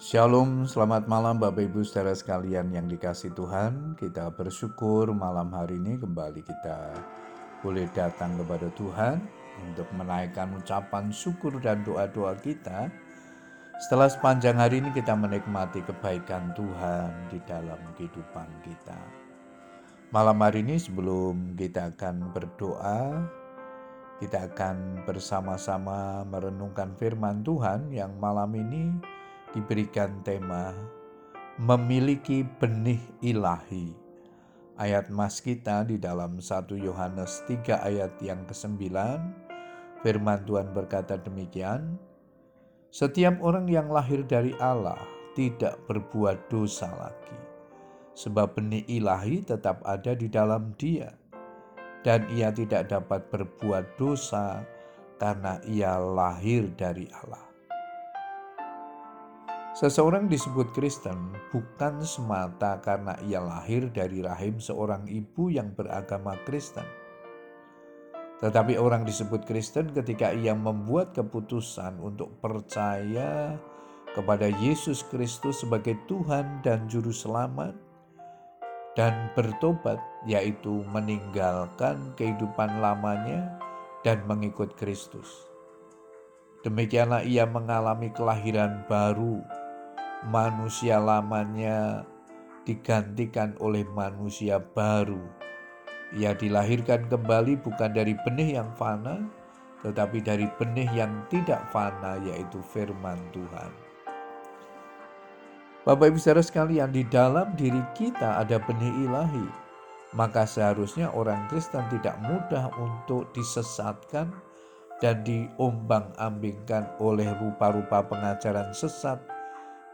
Shalom, selamat malam Bapak Ibu saudara sekalian yang dikasih Tuhan. Kita bersyukur malam hari ini kembali kita boleh datang kepada Tuhan untuk menaikkan ucapan syukur dan doa-doa kita. Setelah sepanjang hari ini kita menikmati kebaikan Tuhan di dalam kehidupan kita. Malam hari ini sebelum kita akan berdoa, kita akan bersama-sama merenungkan firman Tuhan yang malam ini diberikan tema memiliki benih ilahi. Ayat mas kita di dalam 1 Yohanes 3 ayat yang ke-9, firman Tuhan berkata demikian, Setiap orang yang lahir dari Allah tidak berbuat dosa lagi, sebab benih ilahi tetap ada di dalam dia, dan ia tidak dapat berbuat dosa karena ia lahir dari Allah. Seseorang disebut Kristen bukan semata karena ia lahir dari rahim seorang ibu yang beragama Kristen. Tetapi orang disebut Kristen ketika ia membuat keputusan untuk percaya kepada Yesus Kristus sebagai Tuhan dan Juru Selamat dan bertobat, yaitu meninggalkan kehidupan lamanya dan mengikut Kristus. Demikianlah ia mengalami kelahiran baru manusia lamanya digantikan oleh manusia baru. Ia dilahirkan kembali bukan dari benih yang fana, tetapi dari benih yang tidak fana, yaitu firman Tuhan. Bapak Ibu saudara sekalian, di dalam diri kita ada benih ilahi, maka seharusnya orang Kristen tidak mudah untuk disesatkan dan diombang-ambingkan oleh rupa-rupa pengajaran sesat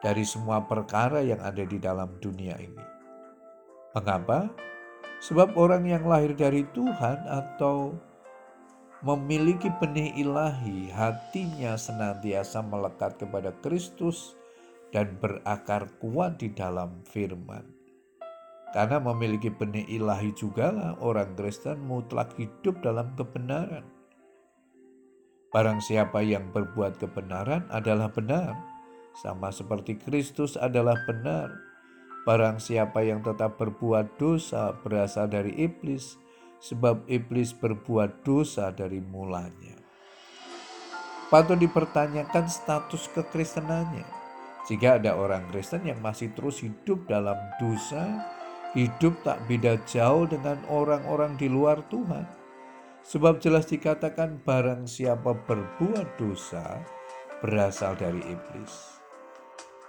dari semua perkara yang ada di dalam dunia ini. Mengapa? Sebab orang yang lahir dari Tuhan atau memiliki benih ilahi, hatinya senantiasa melekat kepada Kristus dan berakar kuat di dalam firman. Karena memiliki benih ilahi jugalah orang Kristen mutlak hidup dalam kebenaran. Barang siapa yang berbuat kebenaran adalah benar, sama seperti Kristus adalah benar. Barang siapa yang tetap berbuat dosa berasal dari iblis, sebab iblis berbuat dosa dari mulanya. Patut dipertanyakan status kekristenannya. Jika ada orang Kristen yang masih terus hidup dalam dosa, hidup tak beda jauh dengan orang-orang di luar Tuhan. Sebab jelas dikatakan barang siapa berbuat dosa berasal dari iblis.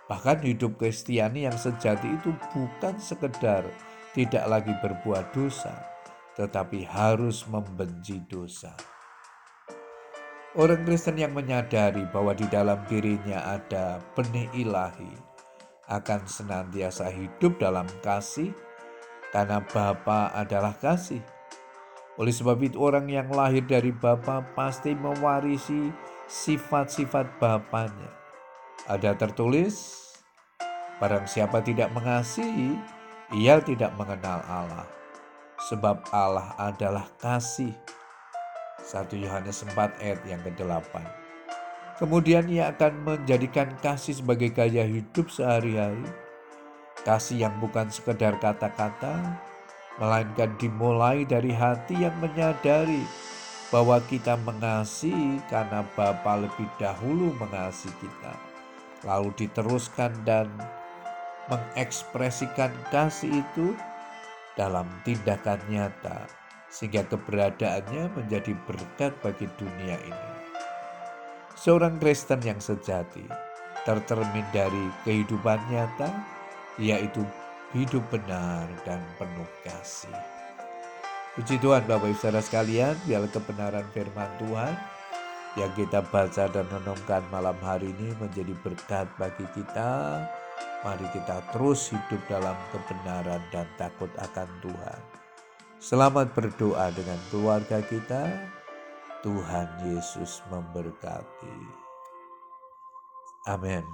Bahkan hidup Kristiani yang sejati itu bukan sekedar tidak lagi berbuat dosa, tetapi harus membenci dosa. Orang Kristen yang menyadari bahwa di dalam dirinya ada benih ilahi akan senantiasa hidup dalam kasih karena Bapa adalah kasih. Oleh sebab itu orang yang lahir dari Bapa pasti mewarisi sifat-sifat Bapaknya ada tertulis, Barang siapa tidak mengasihi, ia tidak mengenal Allah. Sebab Allah adalah kasih. 1 Yohanes 4 ayat yang ke-8. Kemudian ia akan menjadikan kasih sebagai gaya hidup sehari-hari. Kasih yang bukan sekedar kata-kata, melainkan dimulai dari hati yang menyadari bahwa kita mengasihi karena Bapa lebih dahulu mengasihi kita lalu diteruskan dan mengekspresikan kasih itu dalam tindakan nyata sehingga keberadaannya menjadi berkat bagi dunia ini. Seorang Kristen yang sejati tercermin dari kehidupan nyata yaitu hidup benar dan penuh kasih. Puji Tuhan Bapak Ibu Saudara sekalian, biar kebenaran firman Tuhan yang kita baca dan renungkan malam hari ini menjadi berkat bagi kita. Mari kita terus hidup dalam kebenaran dan takut akan Tuhan. Selamat berdoa dengan keluarga kita. Tuhan Yesus memberkati. Amin.